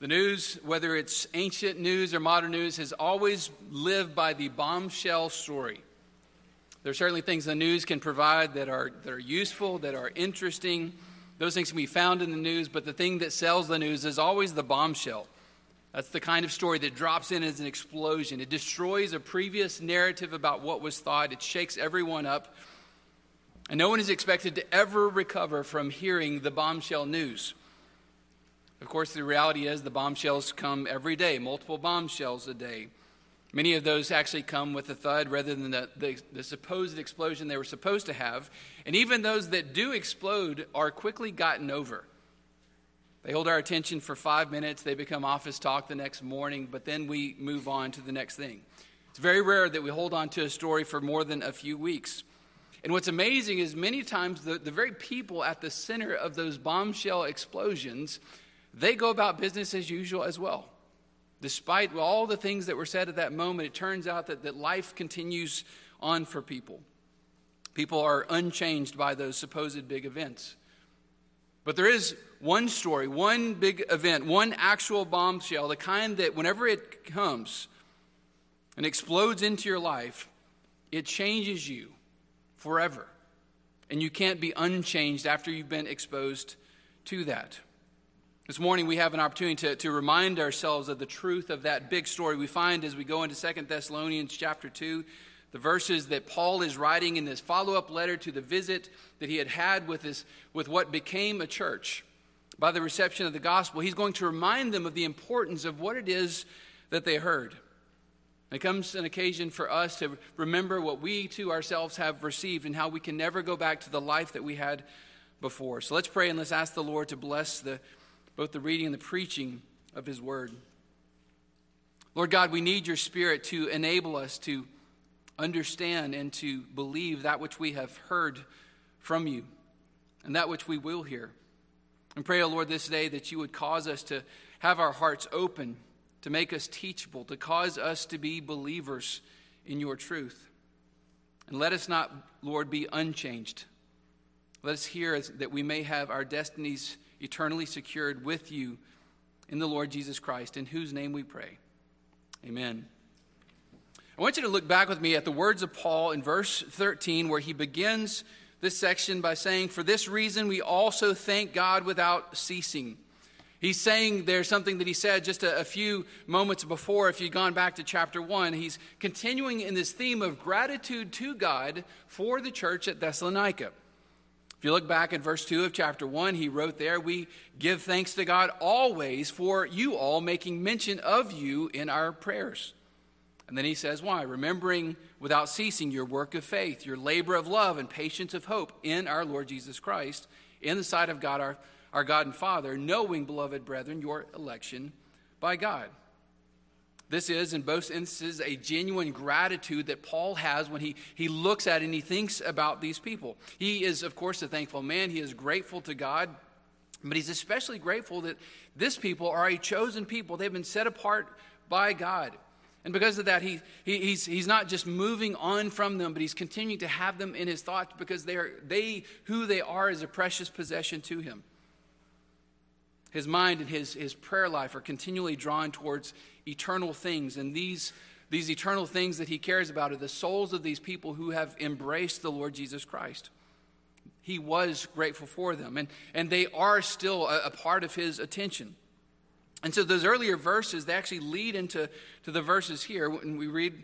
The news, whether it's ancient news or modern news, has always lived by the bombshell story. There are certainly things the news can provide that are, that are useful, that are interesting. Those things can be found in the news, but the thing that sells the news is always the bombshell. That's the kind of story that drops in as an explosion. It destroys a previous narrative about what was thought, it shakes everyone up. And no one is expected to ever recover from hearing the bombshell news. Of course, the reality is the bombshells come every day, multiple bombshells a day. Many of those actually come with a thud rather than the, the, the, supposed explosion they were supposed to have. And even those that do explode are quickly gotten over. They hold our attention for five minutes, they become office talk the next morning, but then we move on to the next thing. It's very rare that we hold on to a story for more than a few weeks. And what's amazing is many times the, the very people at the center of those bombshell explosions they go about business as usual as well. Despite all the things that were said at that moment, it turns out that, that life continues on for people. People are unchanged by those supposed big events. But there is one story, one big event, one actual bombshell, the kind that whenever it comes and explodes into your life, it changes you forever. And you can't be unchanged after you've been exposed to that. This morning, we have an opportunity to, to remind ourselves of the truth of that big story we find as we go into Second Thessalonians chapter 2, the verses that Paul is writing in this follow up letter to the visit that he had had with, his, with what became a church by the reception of the gospel. He's going to remind them of the importance of what it is that they heard. It comes an occasion for us to remember what we too ourselves have received and how we can never go back to the life that we had before. So let's pray and let's ask the Lord to bless the both the reading and the preaching of His Word. Lord God, we need your Spirit to enable us to understand and to believe that which we have heard from you and that which we will hear. And pray, O oh Lord, this day that you would cause us to have our hearts open, to make us teachable, to cause us to be believers in your truth. And let us not, Lord, be unchanged. Let us hear that we may have our destinies eternally secured with you in the Lord Jesus Christ, in whose name we pray. Amen. I want you to look back with me at the words of Paul in verse 13, where he begins this section by saying, For this reason we also thank God without ceasing. He's saying there's something that he said just a, a, few moments before, if you'd gone back to chapter 1. He's continuing in this theme of gratitude to God for the church at Thessalonica. If you look back at verse 2 of chapter 1, he wrote there, We give thanks to God always for you all, making mention of you in our prayers. And then he says, Why? Remembering without ceasing your work of faith, your labor of love, and patience of hope in our Lord Jesus Christ, in the sight of God, our, our God and Father, knowing, beloved brethren, your election by God. This is, in both instances, a genuine gratitude that Paul has when he, he looks at and he thinks about these people. He is, of course, a thankful man. He is grateful to God, but he's especially grateful that this people are a chosen people. They've been set apart by God. And because of that, he, he, he's, he's not just moving on from them, but he's continuing to have them in his thoughts because they, are, they who they are is a precious possession to him. His mind and his, his prayer life are continually drawn towards eternal things. And these, these eternal things that he cares about are the souls of these people who have embraced the Lord Jesus Christ. He was grateful for them, and, and they are still a, a part of his attention. And so those earlier verses, they actually lead into to the verses here. When we read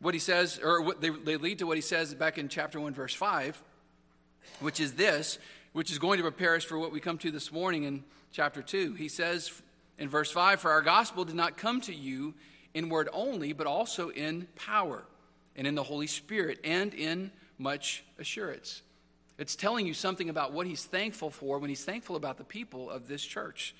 what he says, or what they, they lead to what he says back in chapter 1, verse 5, which is this, which is going to prepare us for what we come to this morning in chapter 2. He says in verse 5 For our gospel did not come to you in word only, but also in power and in the Holy Spirit and in much assurance. It's telling you something about what he's thankful for when he's thankful about the people of this church.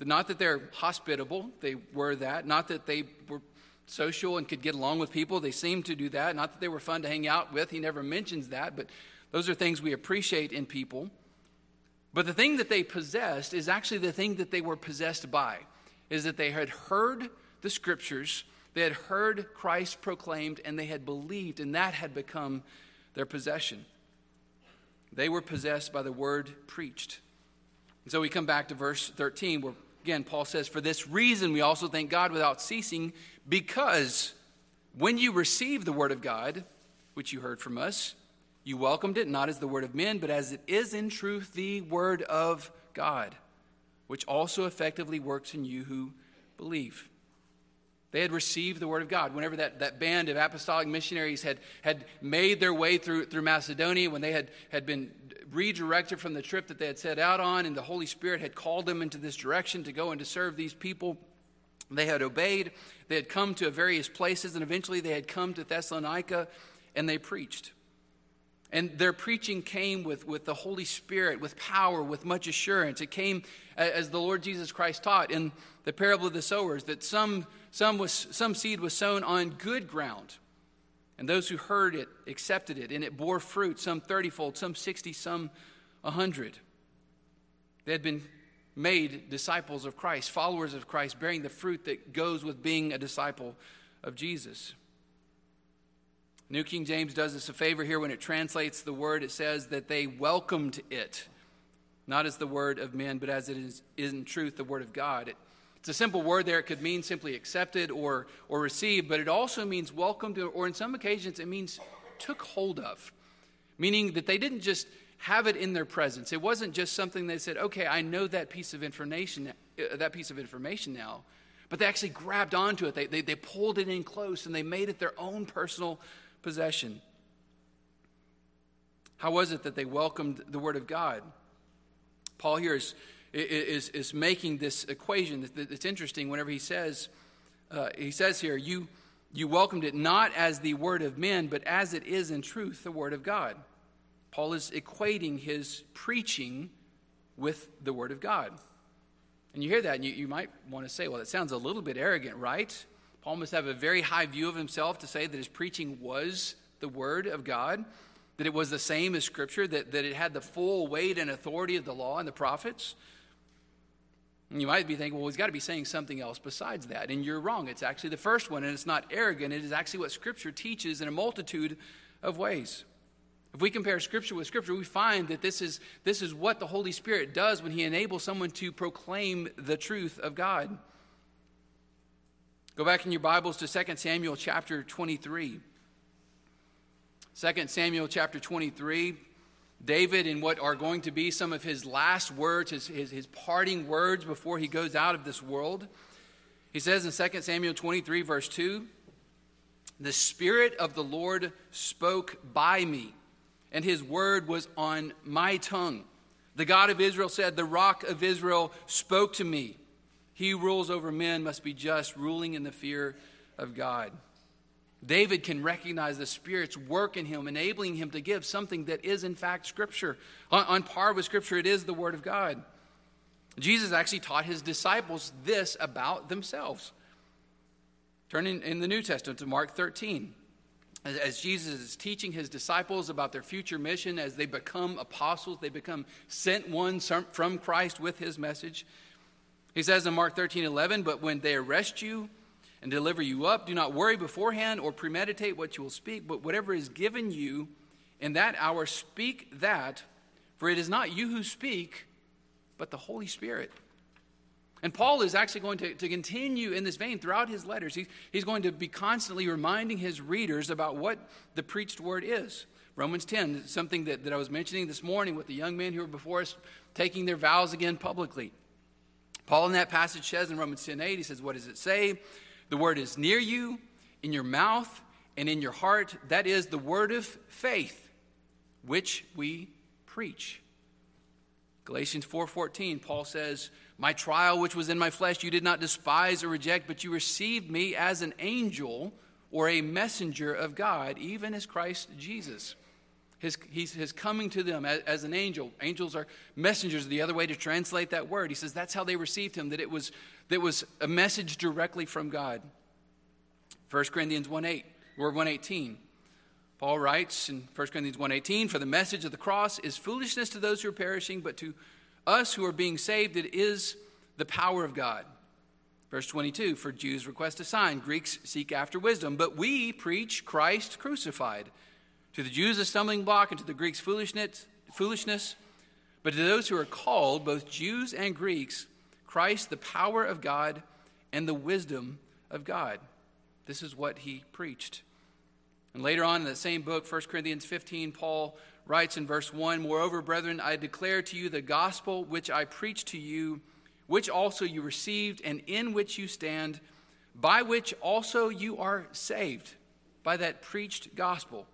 Not that they're hospitable, they were that. Not that they were social and could get along with people, they seemed to do that. Not that they were fun to hang out with, he never mentions that, but those are things we appreciate in people. But the thing that they possessed is actually the thing that they were possessed by, is that they had heard the scriptures, they had heard Christ proclaimed, and they had believed, and that had become their possession. They were possessed by the word preached. And so we come back to verse 13 where Again, Paul says, For this reason we also thank God without ceasing, because when you received the word of God, which you heard from us, you welcomed it not as the word of men, but as it is in truth the word of God, which also effectively works in you who believe. They had received the word of God. Whenever that, that band of apostolic missionaries had, had made their way through, through Macedonia, when they had, had been redirected from the trip that they had set out on, and the Holy Spirit had called them into this direction to go and to serve these people, they had obeyed. They had come to various places, and eventually they had come to Thessalonica and they preached. And their preaching came with, with the Holy Spirit, with power, with much assurance. It came as the Lord Jesus Christ taught in the parable of the sowers that some, some, was, some seed was sown on good ground. And those who heard it accepted it, and it bore fruit, some 30 fold, some 60, some 100. They had been made disciples of Christ, followers of Christ, bearing the fruit that goes with being a disciple of Jesus. New King James does us a favor here when it translates the word, it says that they welcomed it, not as the word of men, but as it is in truth the word of God. It, it's a simple word there. It could mean simply accepted or, or received, but it also means welcomed, or in some occasions, it means took hold of, meaning that they didn't just have it in their presence. It wasn't just something they said, okay, I know that piece of information, uh, that piece of information now, but they actually grabbed onto it. They, they, they pulled it in close and they made it their own personal possession. How was it that they welcomed the Word of God? Paul here is, is, is making this equation that's interesting whenever he says, uh, he says here, you, you welcomed it not as the Word of men, but as it is in truth the Word of God. Paul is equating his preaching with the Word of God. And you hear that, and you, you might want to say, well, that sounds a little bit arrogant, right? Paul must have a very high view of himself to say that his preaching was the Word of God, that it was the same as Scripture, that, that it had the full weight and authority of the law and the prophets. And you might be thinking, well, he's got to be saying something else besides that. And you're wrong. It's actually the first one, and it's not arrogant. It is actually what Scripture teaches in a multitude of ways. If we compare Scripture with Scripture, we find that this is, this is what the Holy Spirit does when He enables someone to proclaim the truth of God. Go back in your Bibles to 2 Samuel chapter 23. 2 Samuel chapter 23. David, in what are going to be some of his last words, his, his, his, parting words before he goes out of this world, he says in 2 Samuel 23, verse 2 The Spirit of the Lord spoke by me, and his word was on my tongue. The God of Israel said, The rock of Israel spoke to me. He who rules over men must be just, ruling in the fear of God. David can recognize the Spirit's work in him, enabling him to give something that is, in fact, Scripture. On, on, par with Scripture, it is the Word of God. Jesus actually taught his disciples this about themselves. Turn in, in the New Testament to Mark 13. As, as Jesus is teaching his disciples about their future mission, as they become apostles, they become sent ones from Christ with his message. He says in Mark 13 11, But when they arrest you and deliver you up, do not worry beforehand or premeditate what you will speak, but whatever is given you in that hour, speak that, for it is not you who speak, but the Holy Spirit. And Paul is actually going to, to continue in this vein throughout his letters. He, he's going to be constantly reminding his readers about what the preached word is. Romans 10, something that, that I was mentioning this morning with the young men who were before us taking their vows again publicly. Paul in that passage says in Romans 10 8, he says, What does it say? The word is near you, in your mouth, and in your heart. That is the word of faith, which we preach. Galatians 4:14 Paul says, "My trial which was in my flesh you did not despise or reject, but you received me as an angel or a messenger of God, even as Christ Jesus." His, he's, his coming to them as, as, an angel. Angels are messengers, the other way to translate that word. He says that's how they received him, that it was, that was a message directly from God. 1 Corinthians 1 8, word 118. Paul writes in 1 Corinthians 1:18, "For the message of the cross is foolishness to those who are perishing, but to us who are being saved it is the power of God." Verse 22, "For Jews request a sign, Greeks seek after wisdom, but we preach Christ crucified." To the Jews, a stumbling block, and to the Greeks, foolishness. But to those who are called, both Jews and Greeks, Christ, the power of God, and the wisdom of God. This is what he preached. And later on in the same book, 1 Corinthians 15, Paul writes in verse 1 Moreover, brethren, I declare to you the gospel which I preached to you, which also you received, and in which you stand, by which also you are saved, by that preached gospel.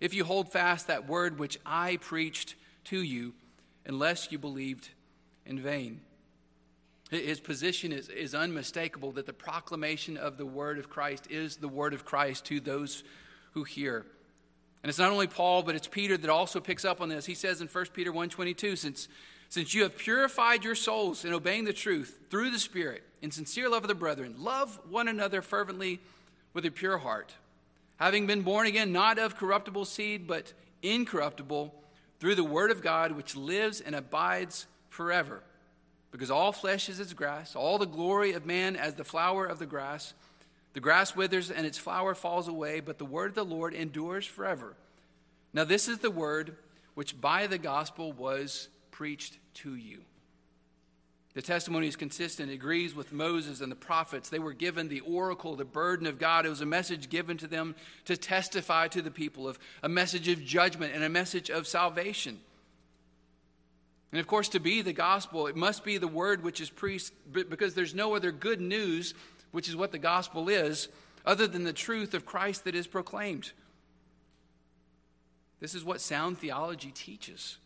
If you hold fast that word which I preached to you, unless you believed in vain. His position is, is unmistakable that the proclamation of the word of Christ is the word of Christ to those who hear. And it's not only Paul, but it's Peter that also picks up on this. He says in 1 Peter 1.22, since, since you have purified your souls in obeying the truth through the Spirit in sincere love of the brethren, love one another fervently with a pure heart, having been born again, not of corruptible seed, but incorruptible, through the word of God, which lives and abides forever. Because all flesh is as grass, all the glory of man as the flower of the grass. The grass withers and its flower falls away, but the word of the Lord endures forever. Now, this is the word which by the gospel was preached to you. The testimony is consistent, it agrees with Moses and the prophets. They were given the oracle, the burden of God. It was a message given to them to testify to the people of a message of judgment and a message of salvation. And of course, to be the gospel, it must be the word which is preached because there's no other good news, which is what the gospel is, other than the truth of Christ that is proclaimed. This is what sound theology teaches.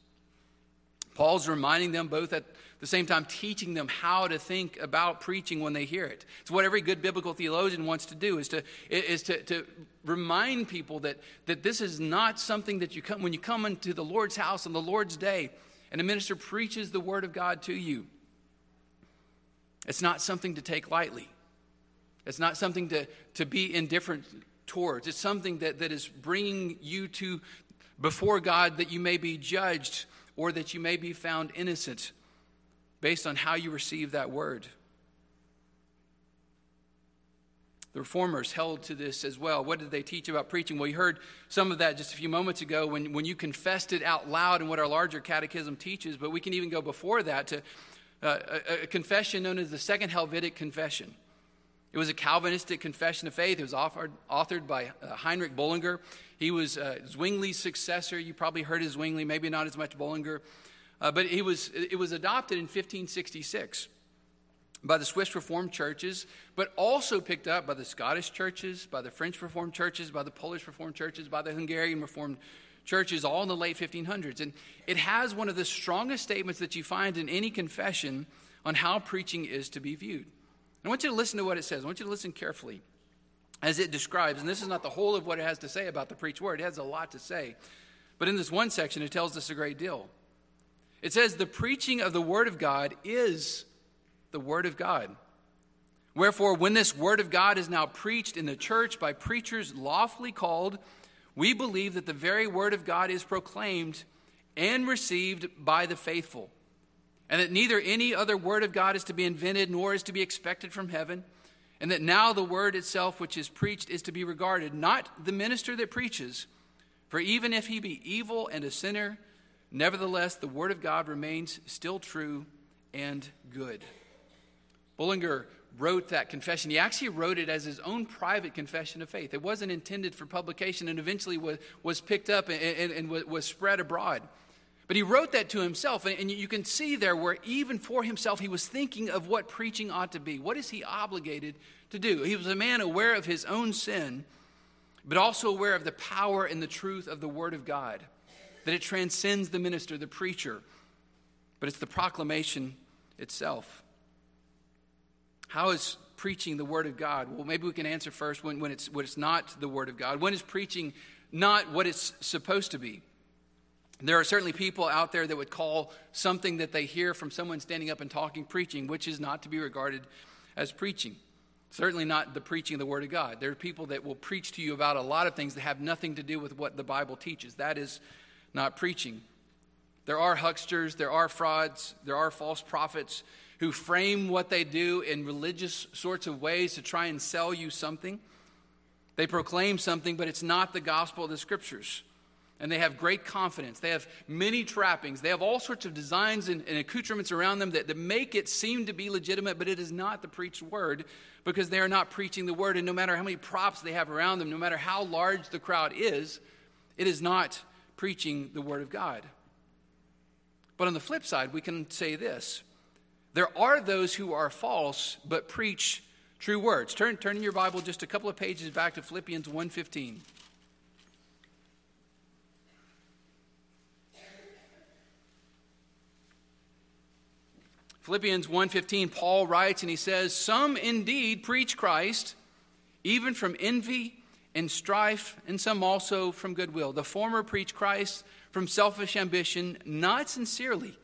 Paul's reminding them both at the same time teaching them how to think about preaching when they hear it. It's what every good biblical theologian wants to do is to, is to, to remind people that, that this is not something that you come when you come into the Lord's house on the Lord's day and a minister preaches the word of God to you. It's not something to take lightly. It's not something to, to be indifferent towards. It's something that, that is bringing you to before God that you may be judged or that you may be found innocent based on how you receive that word. The reformers held to this as well. What did they teach about preaching? Well, you heard some of that just a few moments ago when, when you confessed it out loud in what our larger catechism teaches, but we can even go before that to uh, a, a confession known as the Second Helvetic Confession. It was a Calvinistic confession of faith. It was authored, authored by uh, Heinrich Bullinger. He was uh, Zwingli's successor. You probably heard of Zwingli, maybe not as much Bullinger. Uh, but was, it was adopted in 1566 by the Swiss Reformed churches, but also picked up by the Scottish churches, by the French Reformed churches, by the Polish Reformed churches, by the Hungarian Reformed churches, all in the late 1500s. And it has one of the strongest statements that you find in any confession on how preaching is to be viewed. I want you to listen to what it says. I want you to listen carefully as it describes, and this is not the whole of what it has to say about the preached word, it has a lot to say. But in this one section, it tells us a great deal. It says, The preaching of the word of God is the Word of God. Wherefore, when this Word of God is now preached in the church by preachers lawfully called, we believe that the very Word of God is proclaimed and received by the faithful, and that neither any other Word of God is to be invented nor is to be expected from heaven, and that now the Word itself which is preached is to be regarded, not the minister that preaches, for even if he be evil and a sinner, nevertheless the Word of God remains still true and good. Bullinger wrote that confession. He actually wrote it as his own private confession of faith. It wasn't intended for publication and eventually was, was picked up and, and, and was spread abroad. But he wrote that to himself, and you can see there where even for himself he was thinking of what preaching ought to be. What is he obligated to do? He was a man aware of his own sin, but also aware of the power and the truth of the Word of God, that it transcends the minister, the preacher, but it's the proclamation itself. How is preaching the Word of God? Well, maybe we can answer first when, when, it's, when it's not the Word of God. When is preaching not what it's supposed to be? There are certainly people out there that would call something that they hear from someone standing up and talking preaching, which is not to be regarded as preaching. Certainly not the preaching of the Word of God. There are people that will preach to you about a lot of things that have nothing to do with what the Bible teaches. That is not preaching. There are hucksters, there are frauds, there are false prophets who frame what they do in religious sorts of ways to try and sell you something. They proclaim something, but it's not the gospel of the scriptures. And they have great confidence. They have many trappings. They have all sorts of designs and, and, accoutrements around them that, that make it seem to be legitimate, but it is not the preached word because they are not preaching the word. And no matter how many props they have around them, no matter how large the crowd is, it is not preaching the word of God. But on the flip side, we can say this there are those who are false but preach true words. Turn, turn in your Bible just a couple of pages back to Philippians 1.15. Philippians 1:15 Paul writes and he says some indeed preach Christ even from envy and strife and some also from goodwill. The former preach Christ from selfish ambition not sincerely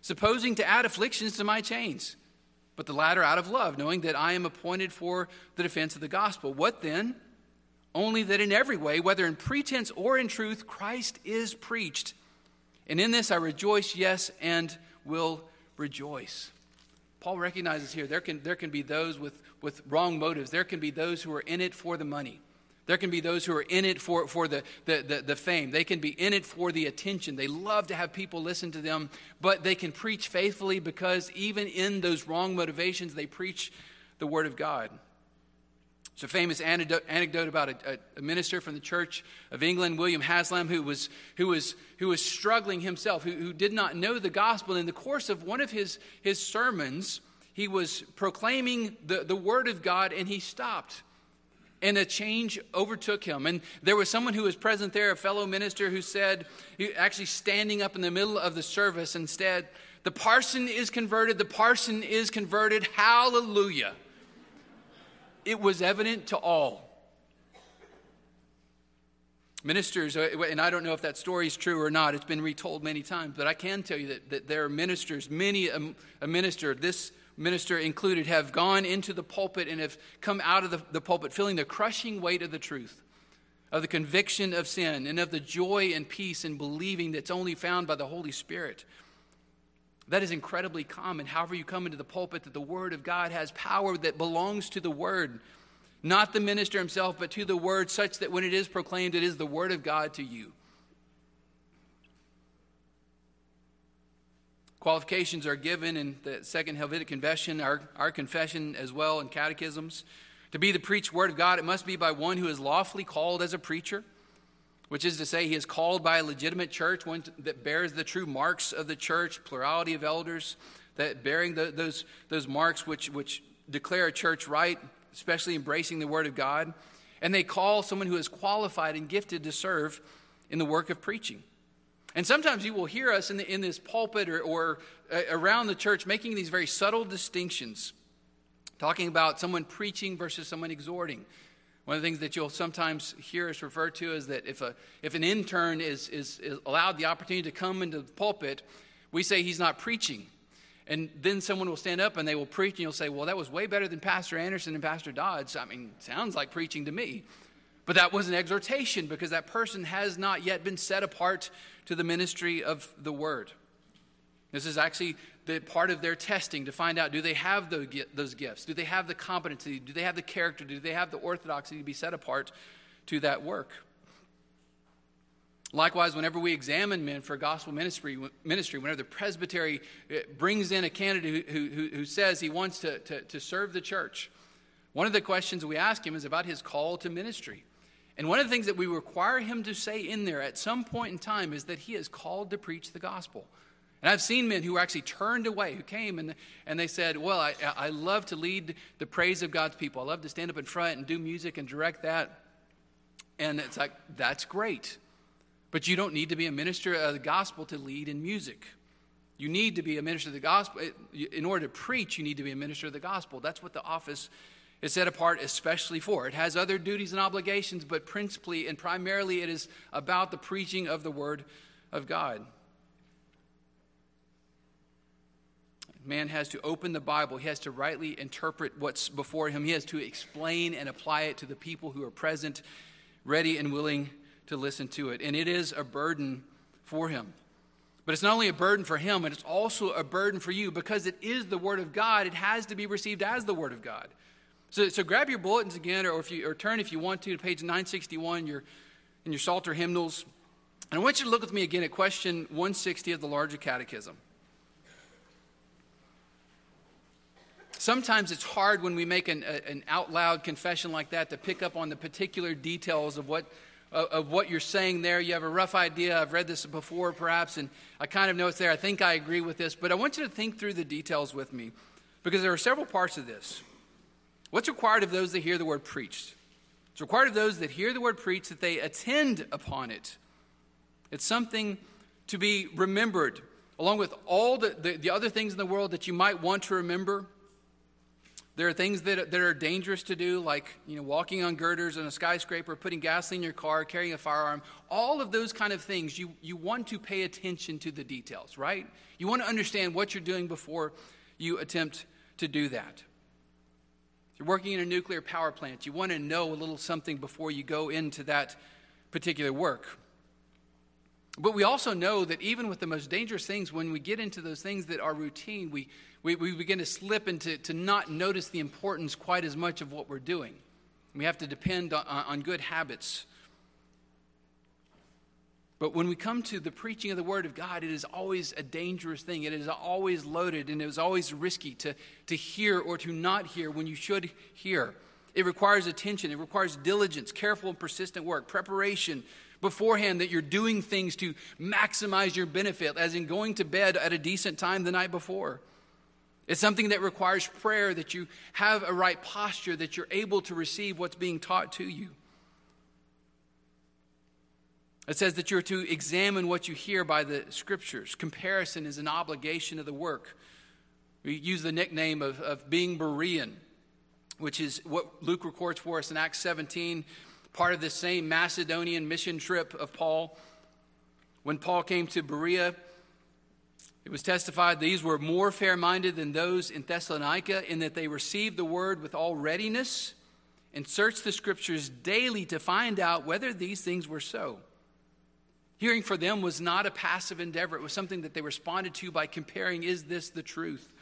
supposing to add afflictions to my chains but the latter out of love knowing that I am appointed for the defense of the gospel. What then? Only that in every way whether in pretense or in truth Christ is preached. And in this I rejoice yes and will rejoice. Paul recognizes here there can, there can be those with, with wrong motives. There can be those who are in it for the money. There can be those who are in it for, for the, the, the, the, fame. They can be in it for the attention. They love to have people listen to them, but they can preach faithfully because even in those wrong motivations, they preach the Word of God. It's a famous anecdote about a, a, minister from the Church of England, William Haslam, who was, who was, who was struggling himself, who, who did not know the gospel. In the course of one of his, his sermons, he was proclaiming the, the word of God and he stopped. And a change overtook him. And there was someone who was present there, a fellow minister, who said, actually standing up in the middle of the service, instead, the parson is converted, the parson is converted, hallelujah it was evident to all. Ministers, uh, and I don't know if that story is true or not, it's been retold many times, but I can tell you that, that there are ministers, many a, a minister, this minister included, have gone into the pulpit and have come out of the, the pulpit feeling the crushing weight of the truth, of the conviction of sin, and of the joy and peace in believing that's only found by the Holy Spirit. That is incredibly common. However, you come into the pulpit, that the Word of God has power that belongs to the Word, not the minister himself, but to the Word, such that when it is proclaimed, it is the Word of God to you. Qualifications are given in the Second Helvetic Confession, our, our confession as well, in catechisms. To be the preached Word of God, it must be by one who is lawfully called as a preacher which is to say, he is called by a legitimate church, one that bears the true marks of the church, plurality of elders, that bearing the, those, those marks which, which declare a church right, especially embracing the Word of God. And they call someone who is qualified and gifted to serve in the work of preaching. And sometimes you will hear us in, the, in this pulpit or, or uh, around the church making these very subtle distinctions, talking about someone preaching versus someone exhorting one of the things that you'll sometimes hear us refer to is that if, a, if an intern is, is, is allowed the opportunity to come into the pulpit, we say he's not preaching. And then someone will stand up and they will preach, and you'll say, Well, that was way better than Pastor Anderson and Pastor Dodds. I mean, sounds like preaching to me. But that was an exhortation because that person has not yet been set apart to the ministry of the word. This is actually the part of their testing to find out do they have those gifts? Do they have the competency? Do they have the character? Do they have the orthodoxy to be set apart to that work? Likewise, whenever we examine men for gospel ministry, ministry whenever the presbytery uh, brings in a candidate who, who, who says he wants to, to, to serve the church, one of the questions we ask him is about his call to ministry. And one of the things that we require him to say in there at some point in time is that he is called to preach the gospel. And I've seen men who were actually turned away, who came and, and they said, Well, I, I love to lead the praise of God's people. I love to stand up in front and do music and direct that. And it's like, that's great. But you don't need to be a minister of the gospel to lead in music. You need to be a minister of the gospel. In order to preach, you need to be a minister of the gospel. That's what the office is set apart especially for. It has other duties and obligations, but principally and primarily it is about the preaching of the word of God. Man has to open the Bible. He has to rightly interpret what's before him. He has to explain and apply it to the people who are present, ready and willing to listen to it. And it is a burden for him. But it's not only a burden for him, but it's also a burden for you because it is the Word of God. It has to be received as the Word of God. So, so grab your bulletins again, or, if you, or turn if you want to to page 961 your, in your Psalter hymnals. And I want you to look with me again at question 160 of the Larger Catechism. Sometimes it's hard when we make an, an out loud confession like that to pick up on the particular details of what, of what you're saying there. You have a rough idea. I've read this before, perhaps, and I kind of know it's there. I think I agree with this, but I want you to think through the details with me because there are several parts of this. What's required of those that hear the word preached? It's required of those that hear the word preached that they attend upon it. It's something to be remembered, along with all the, the, the other things in the world that you might want to remember. There are things that, that are dangerous to do, like you know, walking on girders in a skyscraper, putting gasoline in your car, carrying a firearm. All of those kind of things, you, you want to pay attention to the details, right? You want to understand what you're doing before you attempt to do that. If you're working in a nuclear power plant, you want to know a little something before you go into that particular work. But we also know that even with the most dangerous things, when we get into those things that are routine, we, we, we begin to slip into to not notice the importance quite as much of what we're doing. We have to depend on, on good habits. But when we come to the preaching of the Word of God, it is always a dangerous thing. It is always loaded and it is always risky to, to hear or to not hear when you should hear. It requires attention, it requires diligence, careful and persistent work, preparation, beforehand that you're doing things to maximize your benefit, as in going to bed at a decent time the night before. It's something that requires prayer, that you have a right posture, that you're able to receive what's being taught to you. It says that you're to examine what you hear by the scriptures. Comparison is an obligation of the work. We use the nickname of, of being Berean, which is what Luke records for us in Acts 17 part of the same Macedonian mission trip of Paul. When Paul came to Berea, it was testified these were more fair minded than those in Thessalonica in that they received the word with all readiness and searched the scriptures daily to find out whether these things were so. Hearing for them was not a passive endeavor, it was something that they responded to by comparing is this the truth?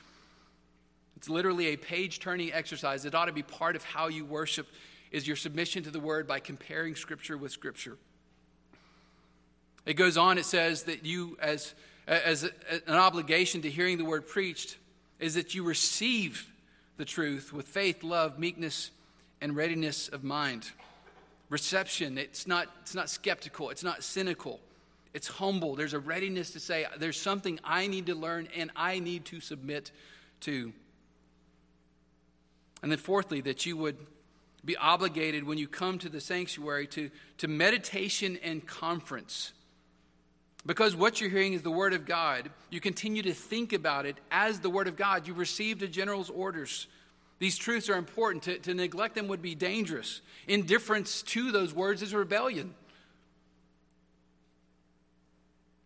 It's literally a page turning exercise. It ought to be part of how you worship is your submission to the word by comparing scripture with scripture. It goes on, it says that you, as, as an obligation to hearing the word preached, is that you receive the truth with faith, love, meekness, and readiness of mind. Reception, it's not, it's not skeptical, it's not cynical, it's humble. There's a readiness to say, there's something I need to learn and I need to submit to. And then, fourthly, that you would be obligated when you come to the sanctuary to, to meditation and conference. Because what you're hearing is the Word of God. You continue to think about it as the Word of God. You received a general's orders. These truths are important. To, to neglect them would be dangerous. Indifference to those words is rebellion.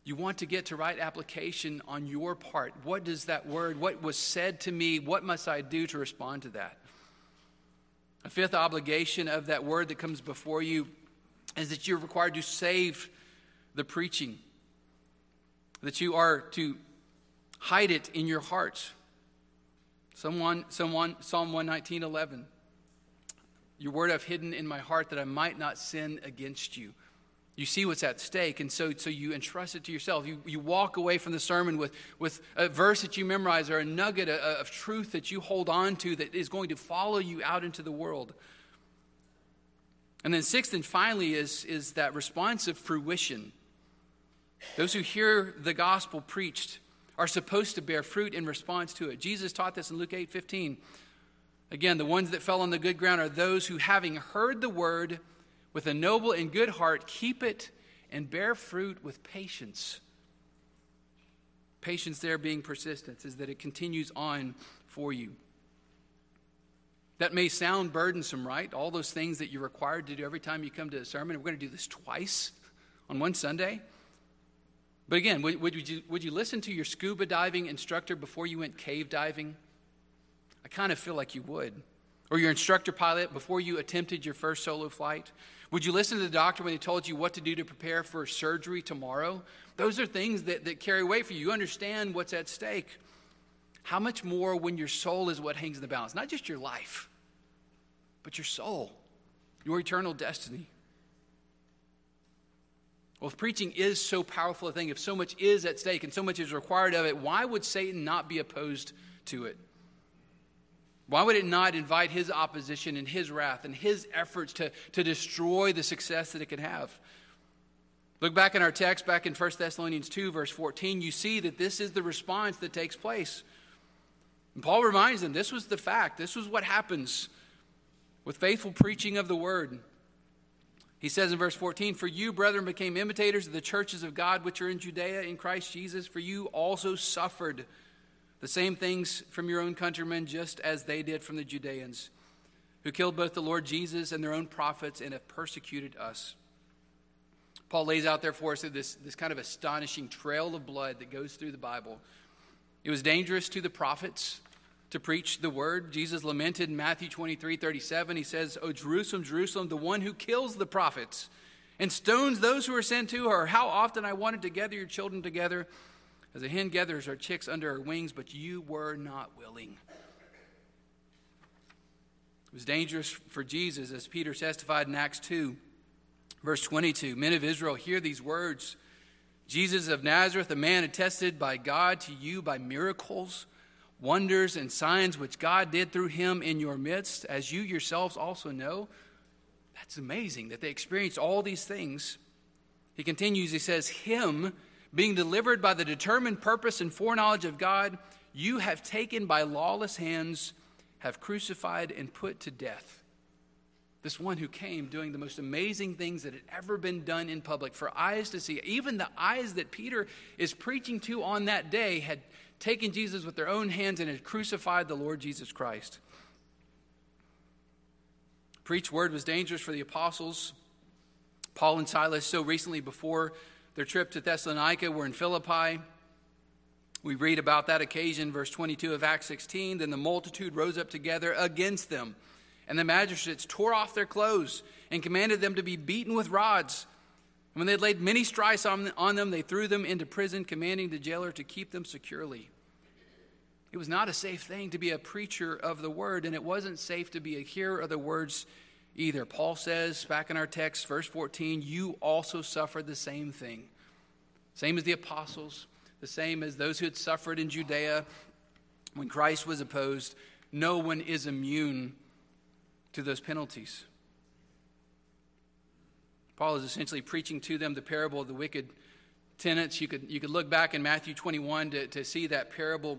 You want to get to right application on your part. What does that word, what was said to me, what must I do to respond to that? A fifth obligation of that word that comes before you is that you're required to save the preaching, that you are to hide it in your hearts. Someone, someone, Psalm 119, 11. Your word I've hidden in my heart that I might not sin against you you see what's at stake and so, so you entrust it to yourself. You, you walk away from the sermon with, with a verse that you memorize or a nugget of, of truth that you hold on to that is going to follow you out into the world. And then sixth and finally is, is that response of fruition. Those who hear the gospel preached are supposed to bear fruit in response to it. Jesus taught this in luke 8 15 again the ones that fell on the good ground are those who having heard the word with a noble and good heart, keep it and bear fruit with patience. Patience, there being persistence, is that it continues on for you. That may sound burdensome, right? All those things that you're required to do every time you come to a sermon. We're going to do this twice on one Sunday. But again, would, would, you, would you listen to your scuba diving instructor before you went cave diving? I kind of feel like you would. Or your instructor pilot before you attempted your first solo flight? Would you listen to the doctor when he told you what to do to prepare for surgery tomorrow? Those are things that, that carry weight for you. You understand what's at stake. How much more when your soul is what hangs in the balance? Not just your life, but your soul, your eternal destiny. Well, if preaching is so powerful a thing, if so much is at stake and so much is required of it, why would Satan not be opposed to it? Why would it not invite his opposition and his wrath and his efforts to, to destroy the success that it could have? Look back in our text, back in 1 Thessalonians 2, verse 14, you see that this is the response that takes place. And Paul reminds them this was the fact, this was what happens with faithful preaching of the word. He says in verse 14, For you, brethren, became imitators of the churches of God which are in Judea in Christ Jesus, for you also suffered the same things from your own countrymen, just as they did from the Judeans, who killed both the Lord Jesus and their own prophets and have persecuted us. Paul lays out there for us this, this kind of astonishing trail of blood that goes through the Bible. It was dangerous to the prophets to preach the word. Jesus lamented in Matthew 23 37. He says, O Jerusalem, Jerusalem, the one who kills the prophets and stones those who are sent to her. How often I wanted to gather your children together as a hen gathers her chicks under her wings, but you were not willing. It was dangerous for Jesus, as Peter testified in Acts 2, verse 22. Men of Israel, hear these words Jesus of Nazareth, a man attested by God to you by miracles, wonders, and signs which God did through him in your midst, as you yourselves also know. That's amazing that they experienced all these things. He continues, he says, Him being delivered by the determined purpose and foreknowledge of God, you have taken by lawless hands, have crucified and put to death. This one who came doing the most amazing things that had ever been done in public for eyes to see. Even the eyes that Peter is preaching to on that day had taken Jesus with their own hands and had crucified the Lord Jesus Christ. Preach word was dangerous for the apostles. Paul and Silas, so recently before their trip to Thessalonica were in Philippi. We read about that occasion, verse 22 of Acts 16. Then the multitude rose up together against them, and the magistrates tore off their clothes and commanded them to be beaten with rods. And when they had laid many stripes on, on them, they threw them into prison, commanding the jailer to keep them securely. It was not a safe thing to be a preacher of the word, and it wasn't safe to be a hearer of the words either. Paul says back in our text, verse 14, you also suffered the same thing. Same as the apostles, the same as those who had suffered in Judea when Christ was opposed. No one is immune to those penalties. Paul is essentially preaching to them the parable of the wicked tenants. You could, you could look back in Matthew 21 to, to see that parable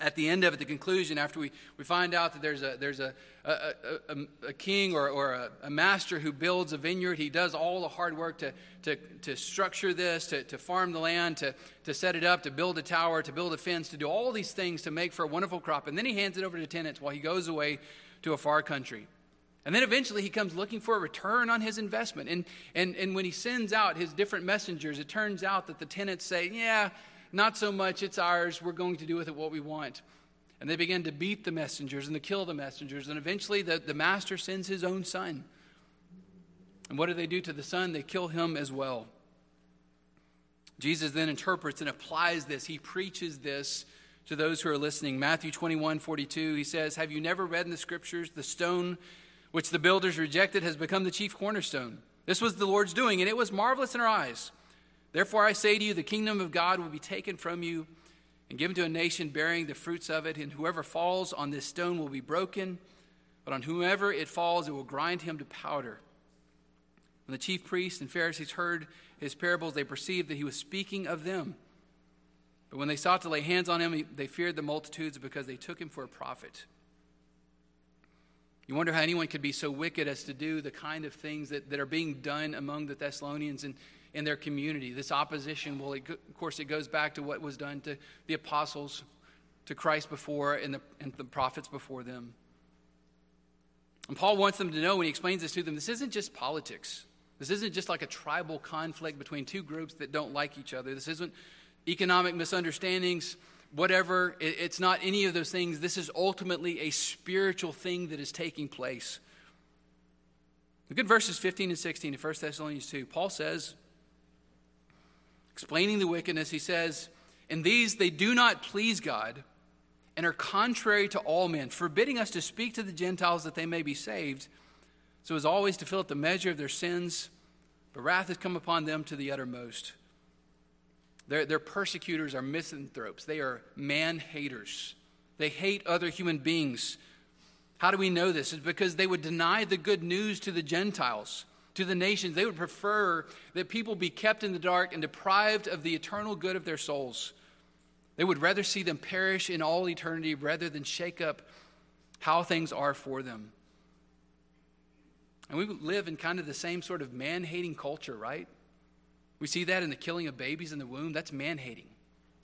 at the end of it, the conclusion, after we, we find out that there's a, there's a, a, a, a king or, or a, a, master who builds a vineyard, he does all the hard work to, to, to structure this, to, to farm the land, to, to set it up, to build a tower, to build a fence, to do all these things to make for a wonderful crop. And then he hands it over to tenants while he goes away to a far country. And then eventually he comes looking for a return on his investment. And, and, and when he sends out his different messengers, it turns out that the tenants say, Yeah, not so much, it's ours. We're going to do with it what we want. And they begin to beat the messengers and to kill the messengers. And eventually, the, the master sends his own son. And what do they do to the son? They kill him as well. Jesus then interprets and applies this. He preaches this to those who are listening. Matthew 21 42, he says, Have you never read in the scriptures, the stone which the builders rejected has become the chief cornerstone? This was the Lord's doing, and it was marvelous in our eyes. Therefore, I say to you, the kingdom of God will be taken from you and given to a nation bearing the fruits of it, and whoever falls on this stone will be broken, but on whomever it falls, it will grind him to powder. When the chief priests and Pharisees heard his parables, they perceived that he was speaking of them. But when they sought to lay hands on him, they feared the multitudes because they took him for a prophet. You wonder how anyone could be so wicked as to do the kind of things that, that are being done among the Thessalonians. And in their community. This opposition, well, it, of course, it goes back to what was done to the apostles, to Christ before, and the, and the prophets before them. And Paul wants them to know when he explains this to them this isn't just politics. This isn't just like a tribal conflict between two groups that don't like each other. This isn't economic misunderstandings, whatever. it's not any of those things. This is ultimately a spiritual thing that is taking place. Look at verses 15 and 16 in 1 Thessalonians 2. Paul says, explaining the wickedness, he says, In these they do not please God and are contrary to all men, forbidding us to speak to the Gentiles that they may be saved, so as always to fill up the measure of their sins. But wrath has come upon them to the uttermost. Their, their persecutors are misanthropes, they are man haters. They hate other human beings. How do we know this? It's because they would deny the good news to the Gentiles, to the nations. They would prefer that people be kept in the dark and deprived of the eternal good of their souls. They would rather see them perish in all eternity rather than shake up how things are for them. And we live in kind of the same sort of man hating culture, right? We see that in the killing of babies in the womb. That's man hating.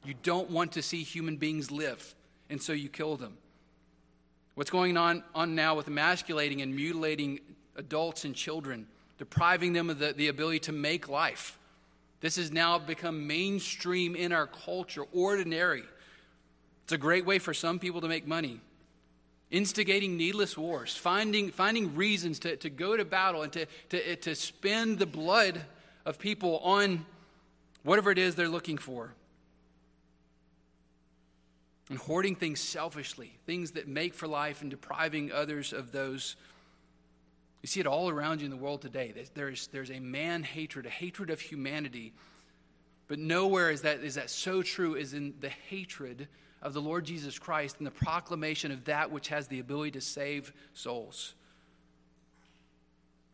You don't want to see human beings live, and so you kill them. What's going on, on now with emasculating and mutilating adults and children, depriving them of the, the ability to make life. This has now become mainstream in our culture, ordinary. It's a great way for some people to make money. Instigating needless wars, finding, finding reasons to, to go to battle and to, to, to spend the blood of people on whatever it is they're looking for. And hoarding things selfishly, things that make for life, and depriving others of those. You see it all around you in the world today. There's, there's a man hatred, a hatred of humanity. But nowhere is that, is that so true as in the hatred of the Lord Jesus Christ and the proclamation of that which has the ability to save souls.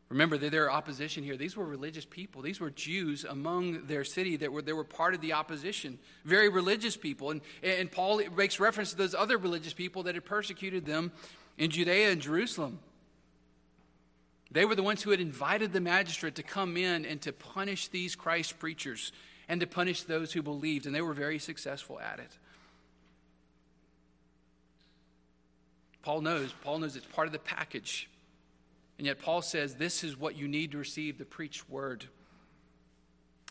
Remember that there are opposition here. These were religious people. These were Jews among their city that were, they were part of the opposition. Very religious people. And, and Paul makes reference to those other religious people that had persecuted them in Judea and Jerusalem. They were the ones who had invited the magistrate to come in and to punish these Christ preachers and to punish those who believed. And they were very successful at it. Paul knows. Paul knows it's part of the package. And yet, Paul says this is what you need to receive the preached word.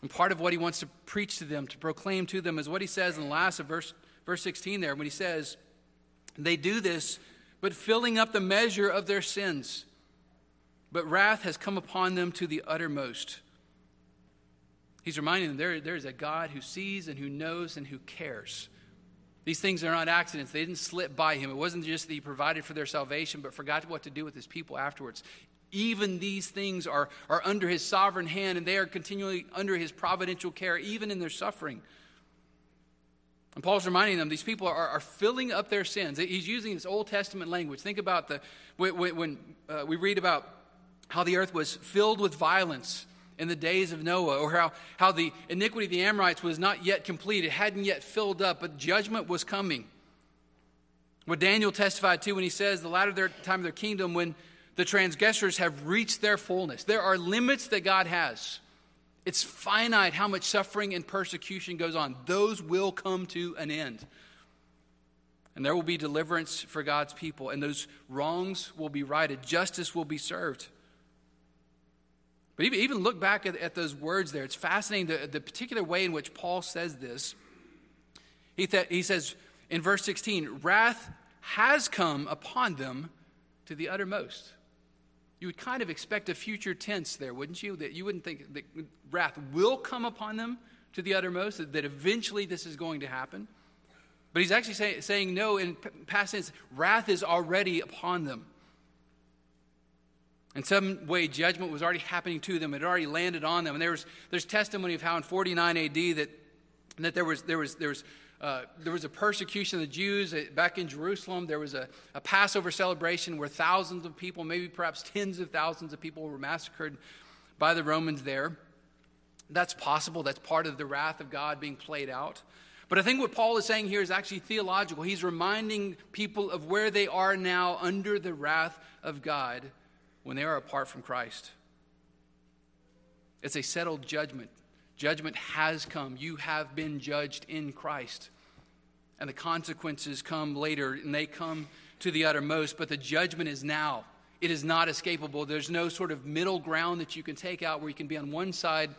And part of what he wants to preach to them, to proclaim to them, is what he says in the last of verse, verse 16 there, when he says, They do this, but filling up the measure of their sins. But wrath has come upon them to the uttermost. He's reminding them there, there is a God who sees and who knows and who cares. These things are not accidents. They didn't slip by him. It wasn't just that he provided for their salvation, but forgot what to do with his people afterwards. Even these things are, are under his sovereign hand, and they are continually under his providential care, even in their suffering. And Paul's reminding them these people are, are filling up their sins. He's using this Old Testament language. Think about the when, when uh, we read about how the earth was filled with violence in the days of Noah, or how, how the iniquity of the Amorites was not yet complete. It hadn't yet filled up, but judgment was coming. What Daniel testified to when he says, the latter their time of their kingdom, when the transgressors have reached their fullness. There are limits that God has. It's finite how much suffering and persecution goes on. Those will come to an end. And there will be deliverance for God's people, and those wrongs will be righted. Justice will be served. But even, even look back at, at those words there. It's fascinating the, the particular way in which Paul says this. He, th- he says in verse 16, wrath has come upon them to the uttermost. You would kind of expect a future tense there, wouldn't you? That you wouldn't think that wrath will come upon them to the uttermost, that, that eventually this is going to happen. But he's actually say, saying no in past tense, wrath is already upon them. In some way, judgment was already happening to them. It had already landed on them. And there was, there's testimony of how in 49 AD that, that there, was, there, was, there, was, uh, there was a persecution of the Jews back in Jerusalem. There was a, a Passover celebration where thousands of people, maybe perhaps tens of thousands of people, were massacred by the Romans there. That's possible. That's part of the wrath of God being played out. But I think what Paul is saying here is actually theological. He's reminding people of where they are now under the wrath of God when they are apart from Christ. It's a settled judgment. Judgment has come. You have been judged in Christ. And the consequences come later, and they come to the uttermost, but the judgment is now. It is not escapable. There's no sort of middle ground that you can take out where you can be on one side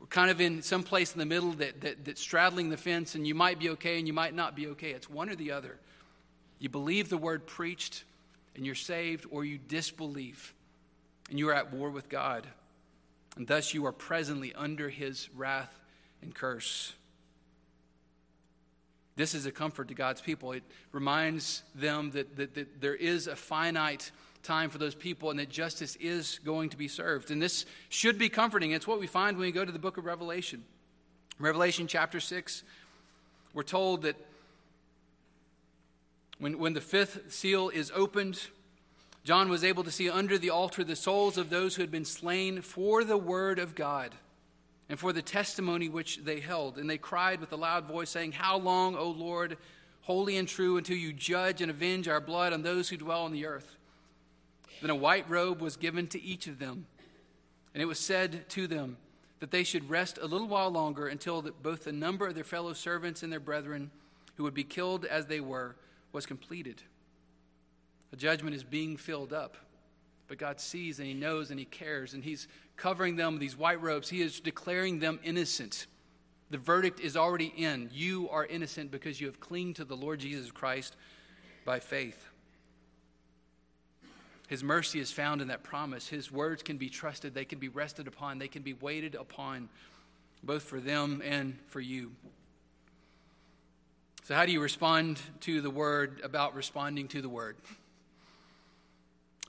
or kind of in some place in the middle that, that, that's straddling the fence, and you might be okay and you might not be okay. It's one or the other. You believe the word preached and you're saved, or you disbelieve and you are at war with God. And thus you are presently under his wrath and curse. This is a comfort to God's people. It reminds them that, that, that there is a finite time for those people and that justice is going to be served. And this should be comforting. It's what we find when we go to the book of Revelation. Revelation chapter 6, we're told that when, when the fifth seal is opened, John was able to see under the altar the souls of those who had been slain for the word of God and for the testimony which they held. And they cried with a loud voice, saying, How long, O Lord, holy and true, until you judge and avenge our blood on those who dwell on the earth? Then a white robe was given to each of them, and it was said to them that they should rest a little while longer until both the number of their fellow servants and their brethren, who would be killed as they were, was completed. The judgment is being filled up. But God sees and He knows and He cares, and He's covering them with these white robes. He is declaring them innocent. The verdict is already in. You are innocent because you have clinged to the Lord Jesus Christ by faith. His mercy is found in that promise. His words can be trusted, they can be rested upon, they can be waited upon, both for them and for you. So, how do you respond to the word about responding to the word?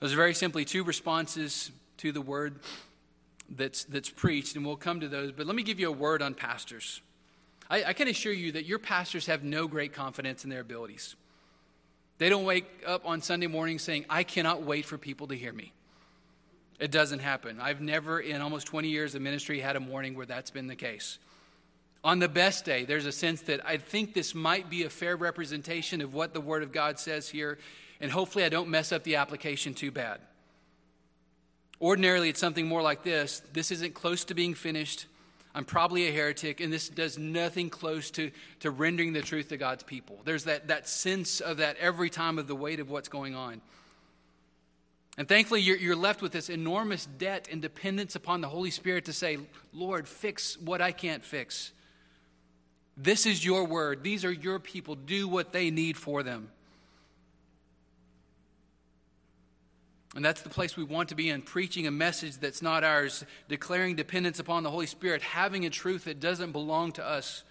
Those are very simply two responses to the word that's, that's preached, and we'll come to those. But let me give you a word on pastors. I, I can assure you that your pastors have no great confidence in their abilities. They don't wake up on Sunday morning saying, I cannot wait for people to hear me. It doesn't happen. I've never, in almost 20 years of ministry, had a morning where that's been the case. On the best day, there's a sense that I think this might be a fair representation of what the Word of God says here and hopefully I don't mess up the application too bad. Ordinarily, it's something more like this this isn't close to being finished. I'm probably a heretic, and this does nothing close to, to rendering the truth to God's people. There's that, that sense of that every time of the weight of what's going on. And thankfully, you're, you're left with this enormous debt and dependence upon the Holy Spirit to say, Lord, fix what I can't fix. This is your word. These are your people. Do what they need for them. And that's the place we want to be in, preaching a message that's not ours, declaring dependence upon the Holy Spirit, having a truth that doesn't belong to us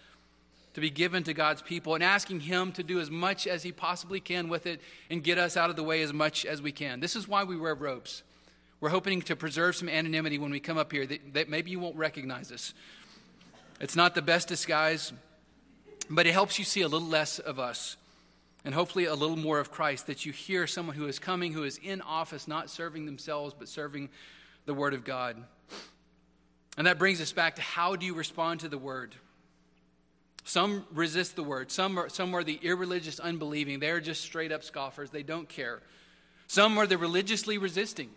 to be given to God's people, and asking Him to do as much as He possibly can with it and get us out of the way as much as we can. This is why we wear robes. We're hoping to preserve some anonymity when we come up here, that, that maybe you won't recognize us. It's not the best disguise, but it helps you see a little less of us and hopefully a little more of Christ, that you hear someone who is coming, who is in office, not serving themselves, but serving the Word of God. And that brings us back to how do you respond to the Word? Some resist the Word, some are, some are the irreligious, unbelieving. They're just straight up scoffers, they don't care. Some are the religiously resisting.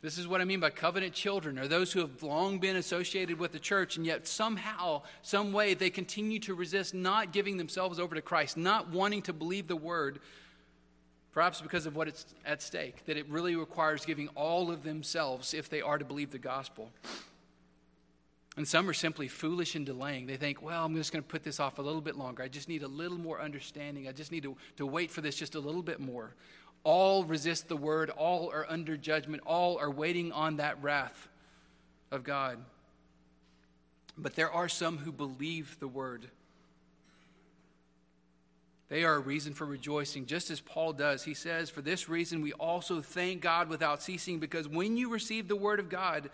This is what I mean by covenant children, or those who have long been associated with the church, and yet somehow, some way, they continue to resist not giving themselves over to Christ, not wanting to believe the word, perhaps because of what it's at stake, that it really requires giving all of themselves if they are to believe the gospel. And some are simply foolish and delaying. They think, well, I'm just going to put this off a little bit longer. I just need a little more understanding. I just need to, to wait for this just a little bit more. All resist the word, all are under judgment, all are waiting on that wrath of God. But there are some who believe the word. They are a reason for rejoicing, just as Paul does. He says, For this reason we also thank God without ceasing, because when you received the word of God,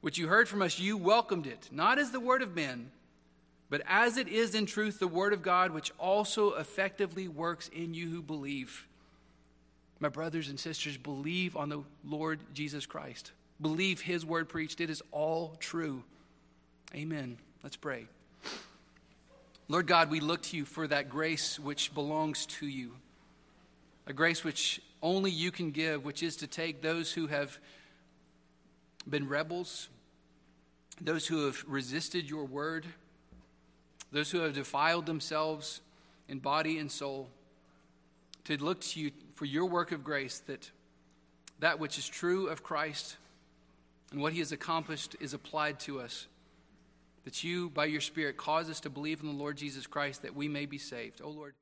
which you heard from us, you welcomed it, not as the word of men, but as it is in truth the word of God, which also effectively works in you who believe. My brothers and sisters, believe on the Lord Jesus Christ. Believe his word preached. It is all true. Amen. Let's pray. Lord God, we look to you for that grace which belongs to you, a grace which only you can give, which is to take those who have been rebels, those who have resisted your word, those who have defiled themselves in body and soul, to look to you for your work of grace that that which is true of Christ and what he has accomplished is applied to us. That you, by your Spirit, cause us to believe in the Lord Jesus Christ that we may be saved. Oh Lord.